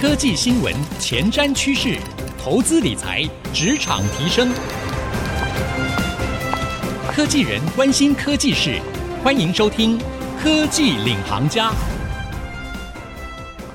科技新闻、前瞻趋势、投资理财、职场提升，科技人关心科技事，欢迎收听《科技领航家》。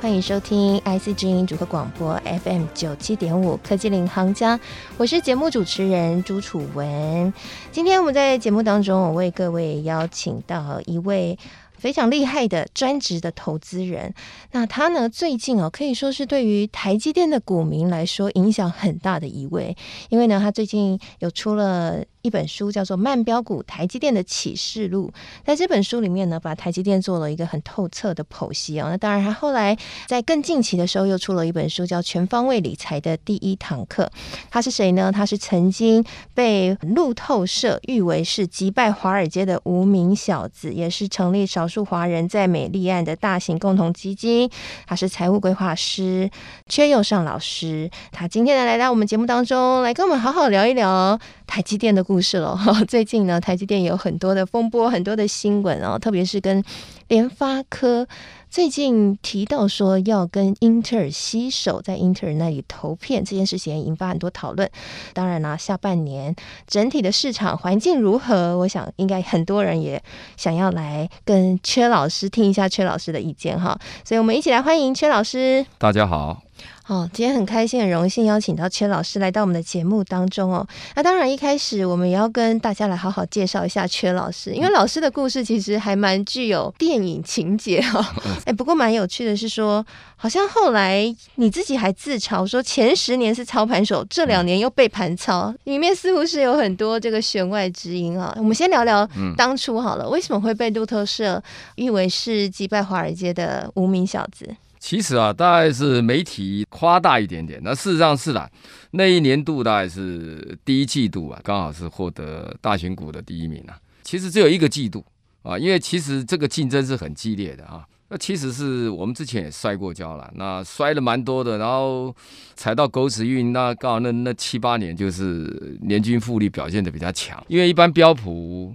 欢迎收听 IC 之音主客广播 FM 九七点五《科技领航家》，我是节目主持人朱楚文。今天我们在节目当中，我为各位邀请到一位。非常厉害的专职的投资人，那他呢，最近哦，可以说是对于台积电的股民来说影响很大的一位，因为呢，他最近有出了。一本书叫做《慢标股台积电的启示录》，在这本书里面呢，把台积电做了一个很透彻的剖析哦。那当然，他后来在更近期的时候又出了一本书，叫《全方位理财的第一堂课》。他是谁呢？他是曾经被路透社誉为是击败华尔街的无名小子，也是成立少数华人在美立案的大型共同基金。他是财务规划师阙又上老师。他今天呢，来到我们节目当中，来跟我们好好聊一聊台积电的故事。了，最近呢，台积电有很多的风波，很多的新闻哦，特别是跟联发科最近提到说要跟英特尔携手，在英特尔那里投片这件事情，引发很多讨论。当然啦，下半年整体的市场环境如何？我想应该很多人也想要来跟阙老师听一下阙老师的意见哈，所以我们一起来欢迎阙老师。大家好。哦，今天很开心，很荣幸邀请到阙老师来到我们的节目当中哦。那当然，一开始我们也要跟大家来好好介绍一下阙老师，因为老师的故事其实还蛮具有电影情节哦。哎，不过蛮有趣的是说，好像后来你自己还自嘲说前十年是操盘手，这两年又被盘操，里面似乎是有很多这个弦外之音啊。我们先聊聊当初好了，为什么会被路透社誉为是击败华尔街的无名小子？其实啊，大概是媒体夸大一点点。那事实上是啦，那一年度大概是第一季度啊，刚好是获得大选股的第一名啊。其实只有一个季度啊，因为其实这个竞争是很激烈的啊。那其实是我们之前也摔过跤了，那摔了蛮多的，然后踩到狗屎运。那刚好那那七八年就是年均复利表现的比较强，因为一般标普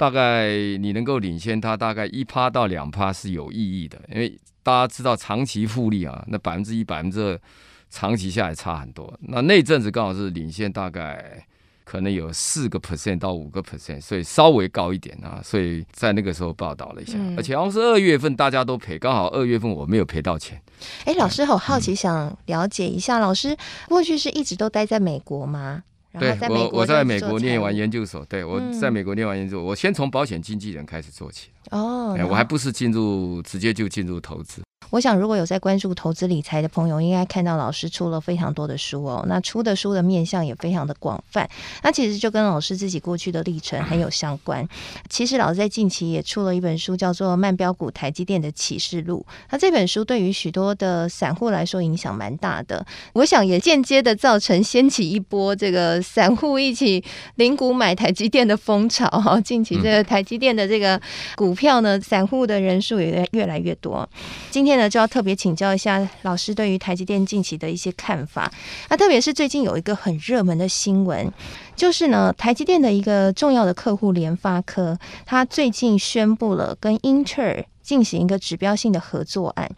大概你能够领先它大概一趴到两趴是有意义的，因为。大家知道长期复利啊，那百分之一、百分之二，长期下来差很多。那那阵子刚好是领先，大概可能有四个 percent 到五个 percent，所以稍微高一点啊。所以在那个时候报道了一下，嗯、而且好像是二月份大家都赔，刚好二月份我没有赔到钱。哎，老师好好奇，想了解一下，嗯、老师过去是一直都待在美国吗？对，我我在美国念完研究所，对，我在美国念完研究所，我先从保险经纪人开始做起。哦，我还不是进入，直接就进入投资。我想，如果有在关注投资理财的朋友，应该看到老师出了非常多的书哦。那出的书的面向也非常的广泛。那其实就跟老师自己过去的历程很有相关。其实老师在近期也出了一本书，叫做《慢标股台积电的启示录》。那这本书对于许多的散户来说影响蛮大的。我想也间接的造成掀起一波这个散户一起领股买台积电的风潮哈。近期这个台积电的这个股股票呢，散户的人数也越来越多。今天。呢就要特别请教一下老师对于台积电近期的一些看法。那特别是最近有一个很热门的新闻，就是呢，台积电的一个重要的客户联发科，他最近宣布了跟英特尔。进行一个指标性的合作案，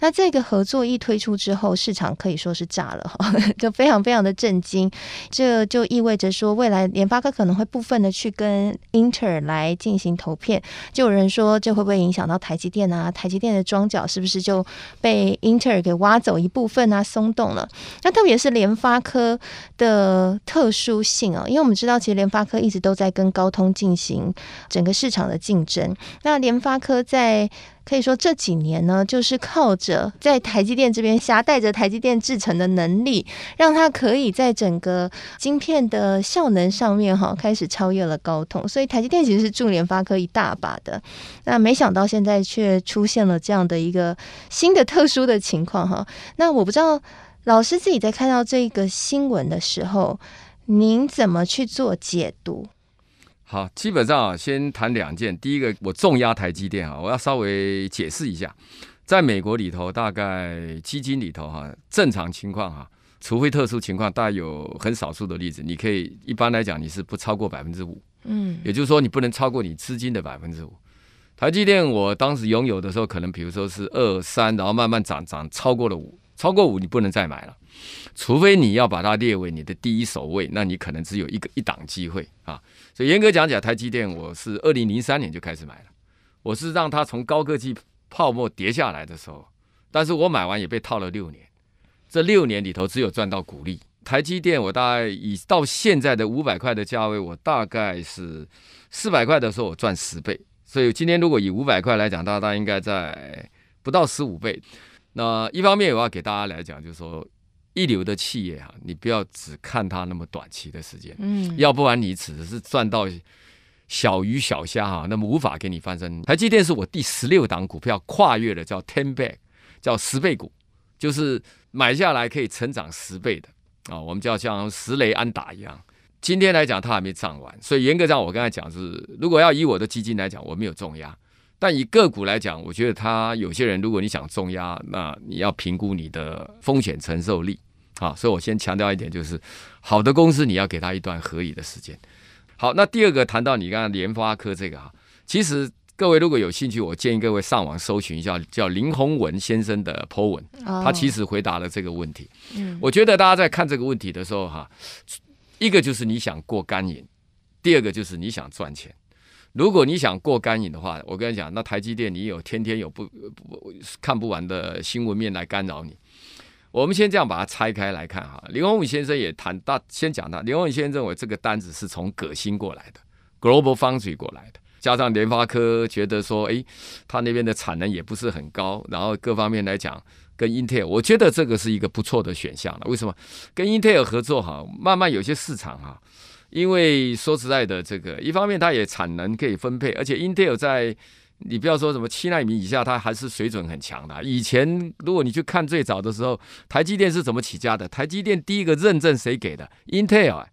那这个合作一推出之后，市场可以说是炸了，就非常非常的震惊。这就意味着说，未来联发科可能会部分的去跟英特尔来进行投片。就有人说，这会不会影响到台积电啊？台积电的庄脚是不是就被英特尔给挖走一部分啊？松动了。那特别是联发科的特殊性啊，因为我们知道，其实联发科一直都在跟高通进行整个市场的竞争。那联发科在可以说这几年呢，就是靠着在台积电这边夹带着台积电制程的能力，让它可以在整个晶片的效能上面哈，开始超越了高通。所以台积电其实是助联发科一大把的。那没想到现在却出现了这样的一个新的特殊的情况哈。那我不知道老师自己在看到这个新闻的时候，您怎么去做解读？好，基本上啊，先谈两件。第一个，我重压台积电啊，我要稍微解释一下，在美国里头，大概基金里头哈，正常情况哈，除非特殊情况，大概有很少数的例子，你可以一般来讲你是不超过百分之五，嗯，也就是说你不能超过你资金的百分之五。台积电我当时拥有的时候，可能比如说是二三，然后慢慢涨涨超过了五。超过五你不能再买了，除非你要把它列为你的第一首位，那你可能只有一个一档机会啊。所以严格讲起来，台积电我是二零零三年就开始买了，我是让它从高科技泡沫跌下来的时候，但是我买完也被套了六年，这六年里头只有赚到股利。台积电我大概以到现在的五百块的价位，我大概是四百块的时候我赚十倍，所以今天如果以五百块来讲，大概应该在不到十五倍。那一方面我要给大家来讲，就是说一流的企业啊，你不要只看它那么短期的时间，嗯，要不然你只是赚到小鱼小虾哈，那么无法给你翻身。台积电是我第十六档股票跨越了，叫 ten back，叫十倍股，就是买下来可以成长十倍的。啊、哦，我们就要像十雷安打一样。今天来讲，它还没涨完，所以严格上，我刚才讲是，如果要以我的基金来讲，我没有重压。但以个股来讲，我觉得它有些人，如果你想重压，那你要评估你的风险承受力。啊，所以我先强调一点，就是好的公司你要给他一段合理的时间。好，那第二个谈到你刚刚联发科这个啊，其实。各位如果有兴趣，我建议各位上网搜寻一下，叫林宏文先生的 Po 文，他其实回答了这个问题。我觉得大家在看这个问题的时候，哈，一个就是你想过干瘾，第二个就是你想赚钱。如果你想过干瘾的话，我跟你讲，那台积电你有天天有不不看不完的新闻面来干扰你。我们先这样把它拆开来看哈。林宏武先生也谈，大先讲他，林宏武先生认为这个单子是从革新过来的，Global Foundry 过来的。加上联发科觉得说，诶，他那边的产能也不是很高，然后各方面来讲，跟 Intel，我觉得这个是一个不错的选项了。为什么？跟 Intel 合作哈，慢慢有些市场哈，因为说实在的，这个一方面它也产能可以分配，而且 Intel 在你不要说什么七纳米以下，它还是水准很强的。以前如果你去看最早的时候，台积电是怎么起家的？台积电第一个认证谁给的？Intel。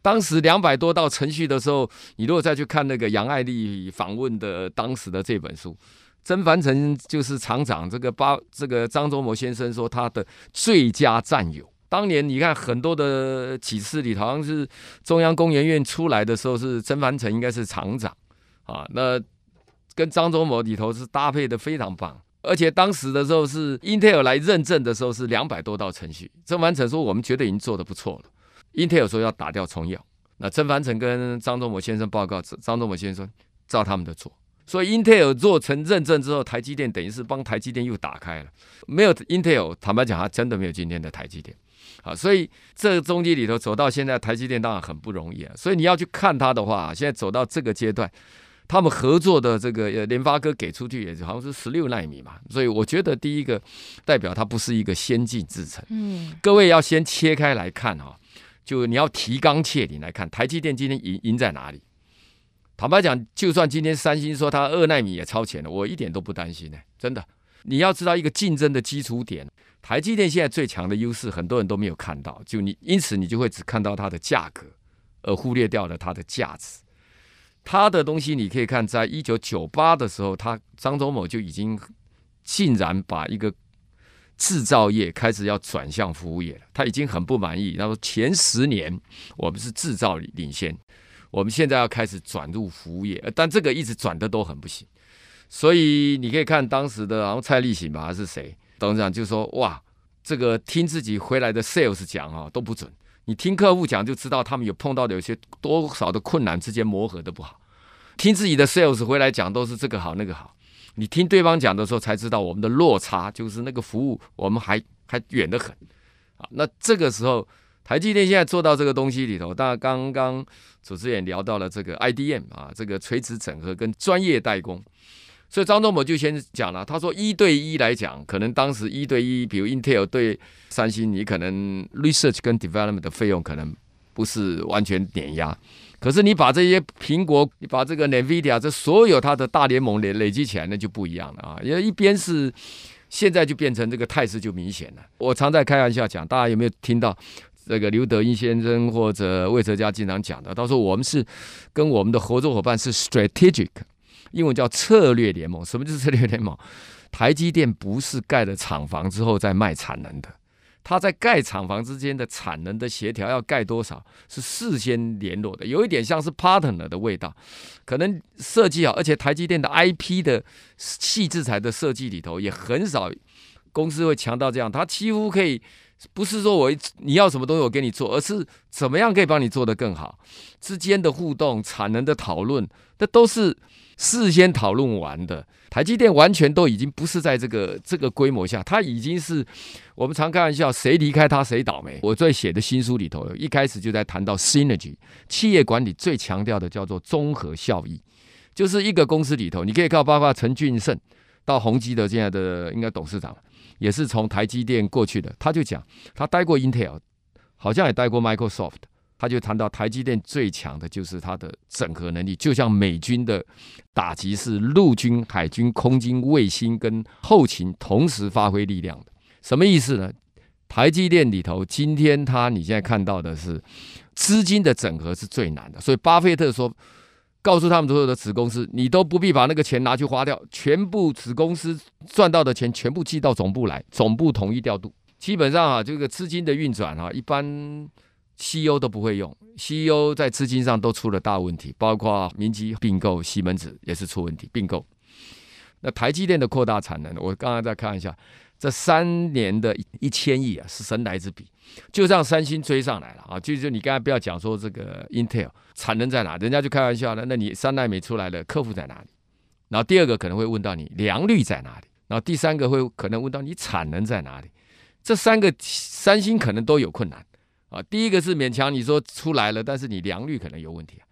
当时两百多道程序的时候，你如果再去看那个杨爱丽访问的当时的这本书，曾凡成就是厂长，这个八这个张忠谋先生说他的最佳战友。当年你看很多的启示里，好像是中央工研院出来的时候是曾凡成应该是厂长啊，那跟张忠谋里头是搭配的非常棒，而且当时的时候是 Intel 来认证的时候是两百多道程序，曾凡成说我们觉得已经做得不错了。Intel 说要打掉重样，那曾凡成跟张忠谋先生报告，张忠谋先生照他们的做，所以 Intel 做成认证之后，台积电等于是帮台积电又打开了。没有 Intel，坦白讲，他真的没有今天的台积电。好，所以这个中间里头走到现在，台积电当然很不容易啊。所以你要去看它的话，现在走到这个阶段，他们合作的这个联发科给出去也是好像是十六纳米嘛。所以我觉得第一个代表它不是一个先进制程。嗯，各位要先切开来看哈。就你要提纲挈领来看，台积电今天赢赢在哪里？坦白讲，就算今天三星说它二纳米也超前了，我一点都不担心呢。真的，你要知道一个竞争的基础点，台积电现在最强的优势，很多人都没有看到。就你因此你就会只看到它的价格，而忽略掉了它的价值。它的东西你可以看，在一九九八的时候，他张忠谋就已经竟然把一个。制造业开始要转向服务业了，他已经很不满意。他说前十年我们是制造领先，我们现在要开始转入服务业，但这个一直转的都很不行。所以你可以看当时的，然后蔡立行吧还是谁董事长就说：哇，这个听自己回来的 sales 讲啊都不准，你听客户讲就知道他们有碰到的有些多少的困难，之间磨合的不好。听自己的 sales 回来讲都是这个好那个好。你听对方讲的时候，才知道我们的落差就是那个服务，我们还还远得很啊。那这个时候，台积电现在做到这个东西里头，当然刚刚主持人聊到了这个 IDM 啊，这个垂直整合跟专业代工，所以张忠谋就先讲了，他说一对一来讲，可能当时一对一，比如 Intel 对三星，你可能 research 跟 development 的费用可能不是完全碾压。可是你把这些苹果，你把这个 NVIDIA 这所有它的大联盟累累积起来，那就不一样了啊！因为一边是现在就变成这个态势就明显了。我常在开玩笑讲，大家有没有听到这个刘德音先生或者魏哲家经常讲的？他说我们是跟我们的合作伙伴是 strategic，英文叫策略联盟。什么就是策略联盟？台积电不是盖了厂房之后再卖产能的。它在盖厂房之间的产能的协调要盖多少，是事先联络的，有一点像是 partner 的味道，可能设计好，而且台积电的 IP 的细制材的设计里头也很少公司会强到这样，它几乎可以，不是说我你要什么东西我给你做，而是怎么样可以帮你做得更好，之间的互动、产能的讨论，这都是事先讨论完的。台积电完全都已经不是在这个这个规模下，它已经是我们常开玩笑，谁离开它谁倒霉。我在写的新书里头，一开始就在谈到 synergy，企业管理最强调的叫做综合效益，就是一个公司里头，你可以靠包括陈俊盛。到宏基的现在的应该董事长，也是从台积电过去的，他就讲他待过 Intel，好像也待过 Microsoft，他就谈到台积电最强的就是它的整合能力，就像美军的打击是陆军、海军、空军、卫星跟后勤同时发挥力量的，什么意思呢？台积电里头，今天他你现在看到的是资金的整合是最难的，所以巴菲特说。告诉他们所有的子公司，你都不必把那个钱拿去花掉，全部子公司赚到的钱全部寄到总部来，总部统一调度。基本上啊，这个资金的运转啊，一般 CEO 都不会用，CEO 在资金上都出了大问题，包括明基并购西门子也是出问题，并购。那台积电的扩大产能，我刚刚再看一下。这三年的一千亿啊，是神来之笔，就让三星追上来了啊！就是你刚才不要讲说这个 Intel 产能在哪，人家就开玩笑了。那你三奈米出来了，客户在哪里？然后第二个可能会问到你良率在哪里？然后第三个会可能问到你产能在哪里？这三个三星可能都有困难啊。第一个是勉强你说出来了，但是你良率可能有问题啊。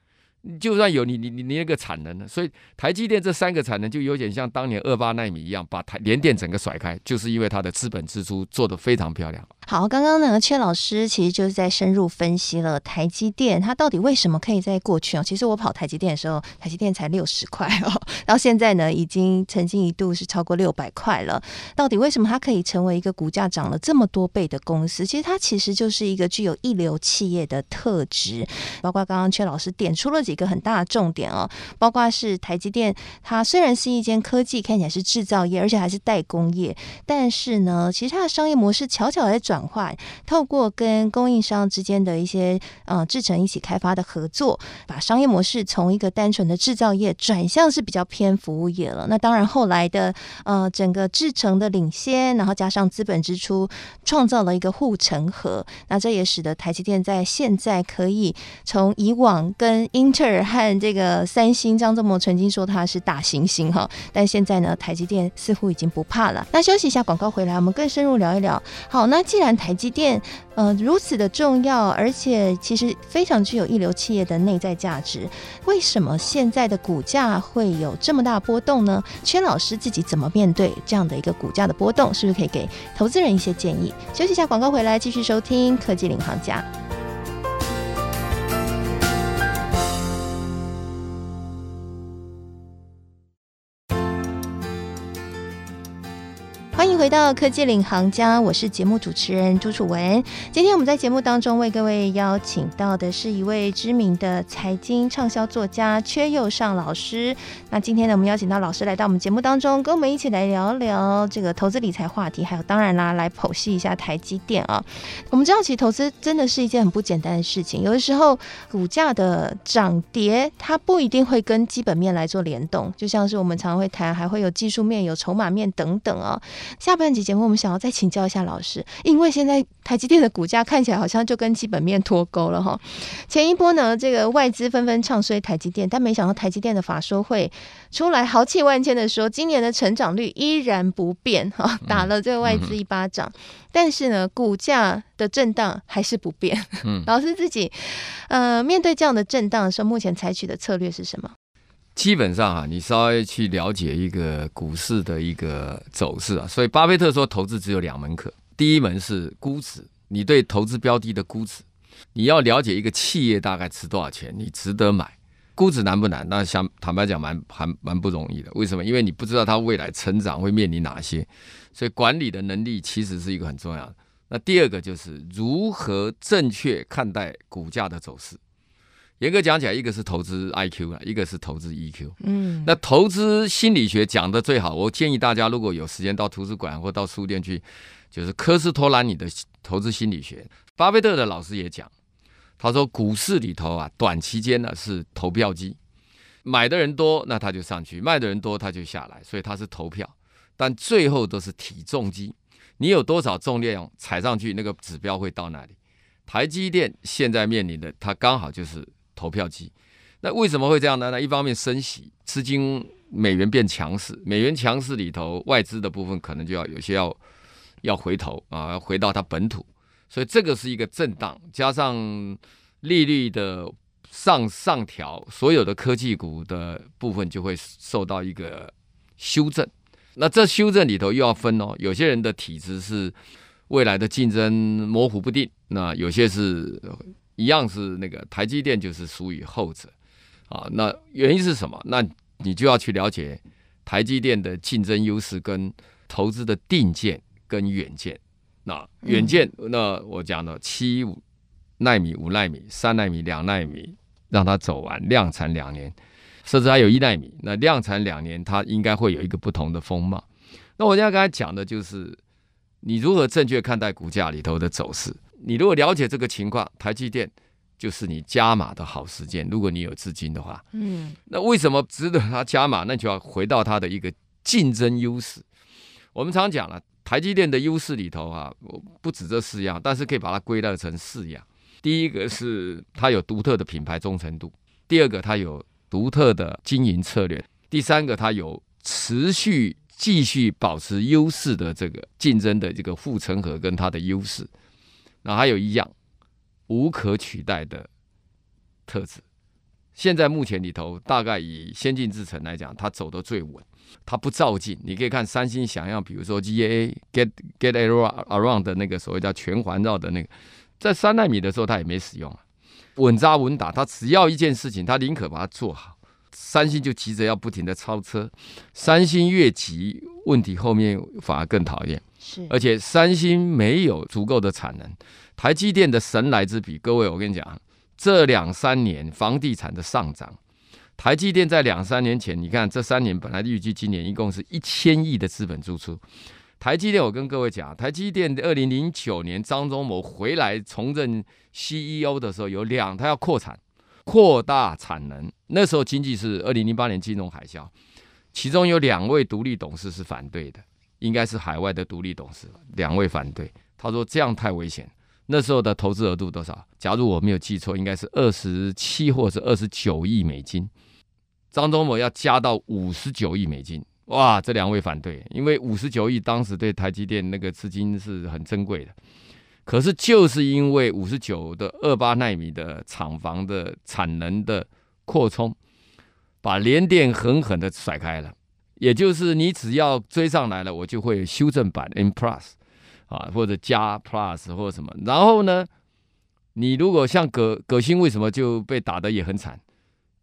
就算有你你你你那个产能呢，所以台积电这三个产能就有点像当年二八纳米一样，把台联电整个甩开，就是因为它的资本支出做得非常漂亮。好，刚刚呢，阙老师其实就是在深入分析了台积电，它到底为什么可以在过去哦？其实我跑台积电的时候，台积电才六十块哦，到现在呢，已经曾经一度是超过六百块了。到底为什么它可以成为一个股价涨了这么多倍的公司？其实它其实就是一个具有一流企业的特质，包括刚刚阙老师点出了几个很大的重点哦，包括是台积电，它虽然是一间科技，看起来是制造业，而且还是代工业，但是呢，其实它的商业模式悄悄在转。换，透过跟供应商之间的一些呃制程一起开发的合作，把商业模式从一个单纯的制造业转向是比较偏服务业了。那当然后来的呃整个制程的领先，然后加上资本支出，创造了一个护城河。那这也使得台积电在现在可以从以往跟英特尔和这个三星，张忠谋曾经说他是大猩猩哈，但现在呢，台积电似乎已经不怕了。那休息一下，广告回来，我们更深入聊一聊。好，那既然台积电，呃，如此的重要，而且其实非常具有一流企业的内在价值。为什么现在的股价会有这么大波动呢？圈老师自己怎么面对这样的一个股价的波动？是不是可以给投资人一些建议？休息一下，广告回来继续收听《科技领航家》。欢迎回到科技领航家，我是节目主持人朱楚文。今天我们在节目当中为各位邀请到的是一位知名的财经畅销作家缺又上老师。那今天呢，我们邀请到老师来到我们节目当中，跟我们一起来聊聊这个投资理财话题，还有当然啦，来剖析一下台积电啊。我们知道，其实投资真的是一件很不简单的事情。有的时候，股价的涨跌，它不一定会跟基本面来做联动，就像是我们常常会谈，还会有技术面、有筹码面等等啊。下半集节目，我们想要再请教一下老师，因为现在台积电的股价看起来好像就跟基本面脱钩了哈。前一波呢，这个外资纷纷唱衰台积电，但没想到台积电的法说会出来豪气万千的说，今年的成长率依然不变哈，打了这个外资一巴掌。嗯嗯、但是呢，股价的震荡还是不变。嗯，老师自己呃，面对这样的震荡的时候，目前采取的策略是什么？基本上啊，你稍微去了解一个股市的一个走势啊，所以巴菲特说投资只有两门课，第一门是估值，你对投资标的的估值，你要了解一个企业大概值多少钱，你值得买。估值难不难？那想坦白讲，蛮还蛮不容易的。为什么？因为你不知道它未来成长会面临哪些，所以管理的能力其实是一个很重要的。那第二个就是如何正确看待股价的走势。严格讲起来，一个是投资 IQ 啊，一个是投资 EQ。嗯，那投资心理学讲的最好，我建议大家如果有时间到图书馆或到书店去，就是科斯托兰尼的投资心理学。巴菲特的老师也讲，他说股市里头啊，短期间呢是投票机，买的人多，那他就上去；卖的人多，他就下来。所以他是投票，但最后都是体重机。你有多少重量踩上去，那个指标会到哪里？台积电现在面临的，它刚好就是投票机。那为什么会这样呢？那一方面升息，资金美元变强势，美元强势里头，外资的部分可能就要有些要要回头啊，要回到它本土。所以这个是一个震荡，加上利率的上上调，所有的科技股的部分就会受到一个修正。那这修正里头又要分哦，有些人的体质是未来的竞争模糊不定，那有些是一样是那个台积电就是属于后者啊。那原因是什么？那你就要去了解台积电的竞争优势跟投资的定见跟远见。那远见，那我讲了七五奈米、五奈米、三奈米、两奈米，让它走完量产两年，甚至还有一奈米。那量产两年，它应该会有一个不同的风貌。那我现在刚才讲的就是，你如何正确看待股价里头的走势。你如果了解这个情况，台积电就是你加码的好时间。如果你有资金的话，嗯，那为什么值得它加码？那就要回到它的一个竞争优势。我们常讲了。台积电的优势里头啊，不止这四样，但是可以把它归纳成四样。第一个是它有独特的品牌忠诚度，第二个它有独特的经营策略，第三个它有持续继续保持优势的这个竞争的这个护城河跟它的优势。那还有一样无可取代的特质。现在目前里头，大概以先进制程来讲，它走得最稳。它不照进，你可以看三星想要，比如说 GAA Get Get Around 的那个所谓叫全环绕的那个，在三纳米的时候它也没使用啊，稳扎稳打，它只要一件事情，它宁可把它做好。三星就急着要不停的超车，三星越急，问题后面反而更讨厌。是，而且三星没有足够的产能，台积电的神来之笔，各位我跟你讲，这两三年房地产的上涨。台积电在两三年前，你看这三年本来预计今年一共是一千亿的资本支出。台积电，我跟各位讲，台积电二零零九年张忠谋回来重任 CEO 的时候，有两，他要扩产，扩大产能。那时候经济是二零零八年金融海啸，其中有两位独立董事是反对的，应该是海外的独立董事，两位反对。他说这样太危险。那时候的投资额度多少？假如我没有记错，应该是二十七或者二十九亿美金。张忠谋要加到五十九亿美金，哇！这两位反对，因为五十九亿当时对台积电那个资金是很珍贵的。可是就是因为五十九的二八纳米的厂房的产能的扩充，把联电狠狠的甩开了。也就是你只要追上来了，我就会修正版 N Plus 啊，或者加 Plus 或者什么。然后呢，你如果像葛葛新，为什么就被打得也很惨？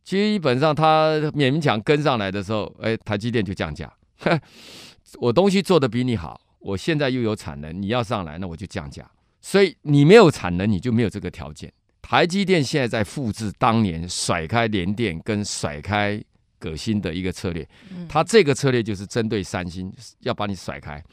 基本上他勉强跟上来的时候，哎，台积电就降价。我东西做得比你好，我现在又有产能，你要上来，那我就降价。所以你没有产能，你就没有这个条件。台积电现在在复制当年甩开联电跟甩开革新的一个策略，他这个策略就是针对三星，要把你甩开，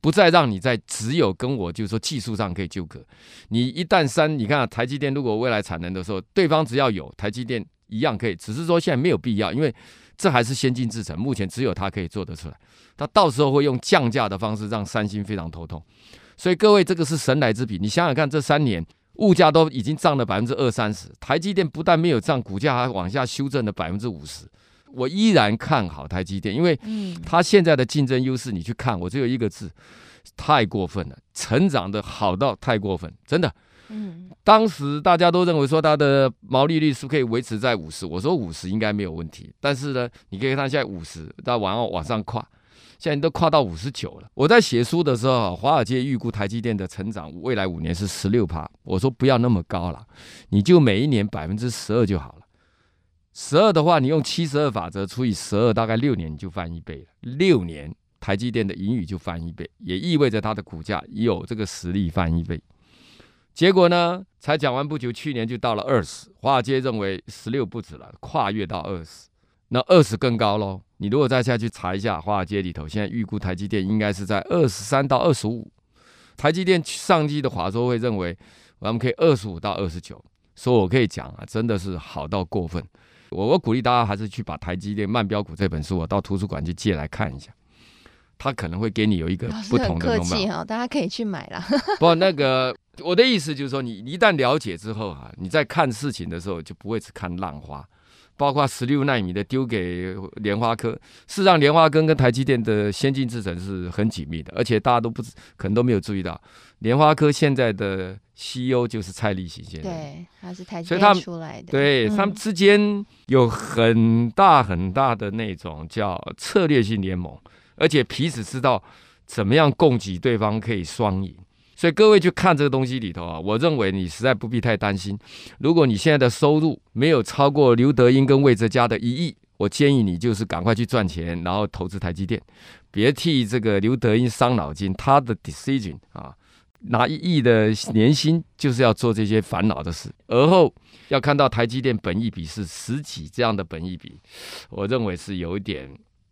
不再让你在只有跟我就是说技术上可以纠葛。你一旦三，你看台积电如果未来产能的时候，对方只要有台积电。一样可以，只是说现在没有必要，因为这还是先进制程，目前只有它可以做得出来。它到时候会用降价的方式让三星非常头痛。所以各位，这个是神来之笔。你想想看，这三年物价都已经涨了百分之二三十，台积电不但没有涨，股价还往下修正了百分之五十。我依然看好台积电，因为它现在的竞争优势，你去看，我只有一个字，太过分了，成长的好到太过分，真的。嗯，当时大家都认为说它的毛利率是可以维持在五十，我说五十应该没有问题。但是呢，你可以看现在五十，到往上往上跨，现在都跨到五十九了。我在写书的时候，华尔街预估台积电的成长未来五年是十六趴，我说不要那么高了，你就每一年百分之十二就好了。十二的话，你用七十二法则除以十二，大概六年你就翻一倍了。六年台积电的盈余就翻一倍，也意味着它的股价有这个实力翻一倍。结果呢？才讲完不久，去年就到了二十。华尔街认为十六不止了，跨越到二十，那二十更高喽。你如果再下去查一下，华尔街里头现在预估台积电应该是在二十三到二十五。台积电上季的华说会认为我们可以二十五到二十九，所以我可以讲啊，真的是好到过分。我我鼓励大家还是去把《台积电慢标股》这本书，我到图书馆去借来看一下。他可能会给你有一个不同的客气哈，大家可以去买啦。不，那个我的意思就是说，你一旦了解之后啊，你在看事情的时候就不会只看浪花。包括十六纳米的丢给联发科，事实上联发科跟台积电的先进制程是很紧密的，而且大家都不可能都没有注意到，联发科现在的 CEO 就是蔡立行先生，对，他是台积电出来的，对、嗯、他们之间有很大很大的那种叫策略性联盟，而且彼此知道怎么样供给对方可以双赢。所以各位去看这个东西里头啊，我认为你实在不必太担心。如果你现在的收入没有超过刘德英跟魏哲家的一亿，我建议你就是赶快去赚钱，然后投资台积电，别替这个刘德英伤脑筋。他的 decision 啊，拿一亿的年薪就是要做这些烦恼的事，而后要看到台积电本益比是十几这样的本益比，我认为是有一点。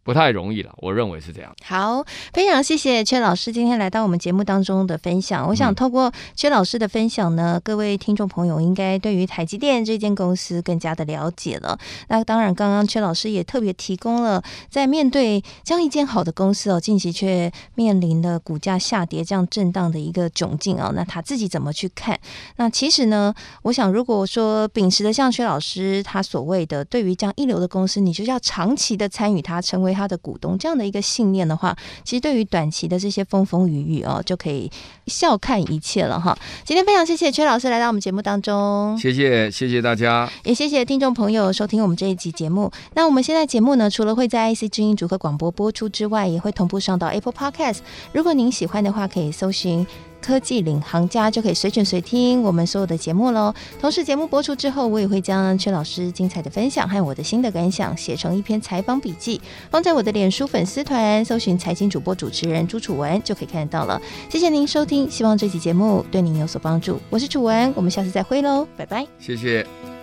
不太容易了，我认为是这样。好，非常谢谢阙老师今天来到我们节目当中的分享。我想透过阙老师的分享呢，嗯、各位听众朋友应该对于台积电这间公司更加的了解了。那当然，刚刚阙老师也特别提供了，在面对这样一间好的公司哦，近期却面临了股价下跌这样震荡的一个窘境哦，那他自己怎么去看？那其实呢，我想如果说秉持的像薛老师他所谓的，对于这样一流的公司，你就要长期的参与它，成为。他的股东这样的一个信念的话，其实对于短期的这些风风雨雨哦，就可以笑看一切了哈。今天非常谢谢阙老师来到我们节目当中，谢谢谢谢大家，也谢谢听众朋友收听我们这一集节目。那我们现在节目呢，除了会在 IC 之音组合广播播出之外，也会同步上到 Apple Podcast。如果您喜欢的话，可以搜寻。科技领航家就可以随选随听我们所有的节目喽。同时，节目播出之后，我也会将阙老师精彩的分享和我的新的感想写成一篇采访笔记，放在我的脸书粉丝团，搜寻财经主播主持人朱楚文就可以看得到了。谢谢您收听，希望这期节目对您有所帮助。我是楚文，我们下次再会喽，拜拜。谢谢。